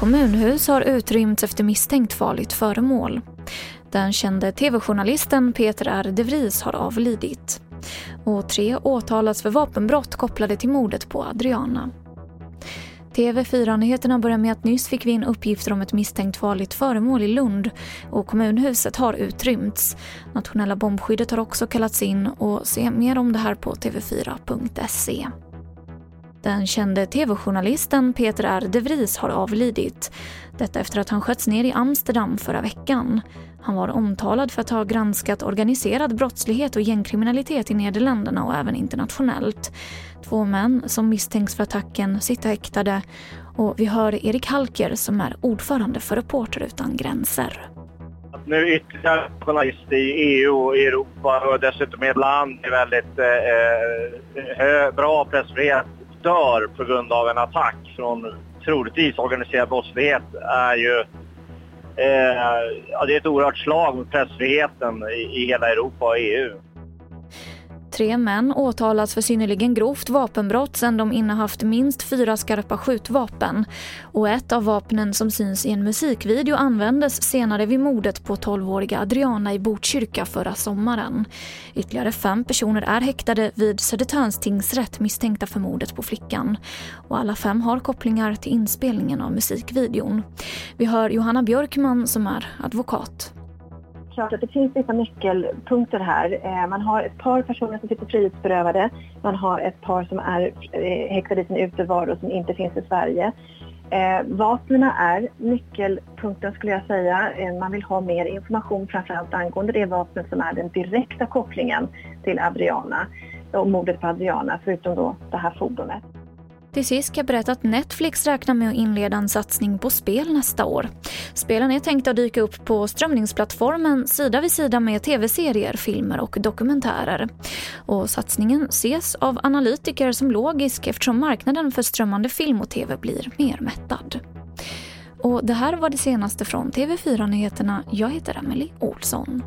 Kommunhus har utrymts efter misstänkt farligt föremål. Den kände tv-journalisten Peter R. de Vries har avlidit. Och tre åtalas för vapenbrott kopplade till mordet på Adriana. TV4-nyheterna börjar med att nyss fick vi in uppgifter om ett misstänkt farligt föremål i Lund och kommunhuset har utrymts. Nationella bombskyddet har också kallats in och se mer om det här på tv4.se. Den kände tv-journalisten Peter R. de Vries har avlidit. Detta efter att han sköts ner i Amsterdam förra veckan. Han var omtalad för att ha granskat organiserad brottslighet och gängkriminalitet i Nederländerna och även internationellt. Två män som misstänks för attacken sitter häktade och vi hör Erik Halker som är ordförande för Reporter utan gränser. Att Nu ytterligare journalist i EU och Europa och dessutom i ett land med väldigt eh, eh bra pressfrihet dör på grund av en attack från troligtvis organiserad brottslighet är ju eh, ja, det är ett oerhört slag mot pressfriheten i, i hela Europa och EU. Tre män åtalas för synnerligen grovt vapenbrott sedan de innehaft minst fyra skarpa skjutvapen. Och ett av vapnen som syns i en musikvideo användes senare vid mordet på 12-åriga Adriana i Botkyrka förra sommaren. Ytterligare fem personer är häktade vid Södertörns tingsrätt misstänkta för mordet på flickan. Och alla fem har kopplingar till inspelningen av musikvideon. Vi hör Johanna Björkman som är advokat klart att det finns vissa nyckelpunkter här. Eh, man har ett par personer som sitter frihetsberövade. Man har ett par som är eh, häktade i sin utevaro som inte finns i Sverige. Eh, vapnen är nyckelpunkten skulle jag säga. Eh, man vill ha mer information framförallt angående det vapnet som är den direkta kopplingen till Adriana och mordet på Adriana förutom då det här fordonet. Till sist kan jag berätta att Netflix räknar med att inleda en satsning på spel nästa år. Spelen är tänkta att dyka upp på strömningsplattformen sida vid sida med tv-serier, filmer och dokumentärer. Och satsningen ses av analytiker som logisk eftersom marknaden för strömmande film och tv blir mer mättad. Och det här var det senaste från TV4 Nyheterna. Jag heter Emily Olsson.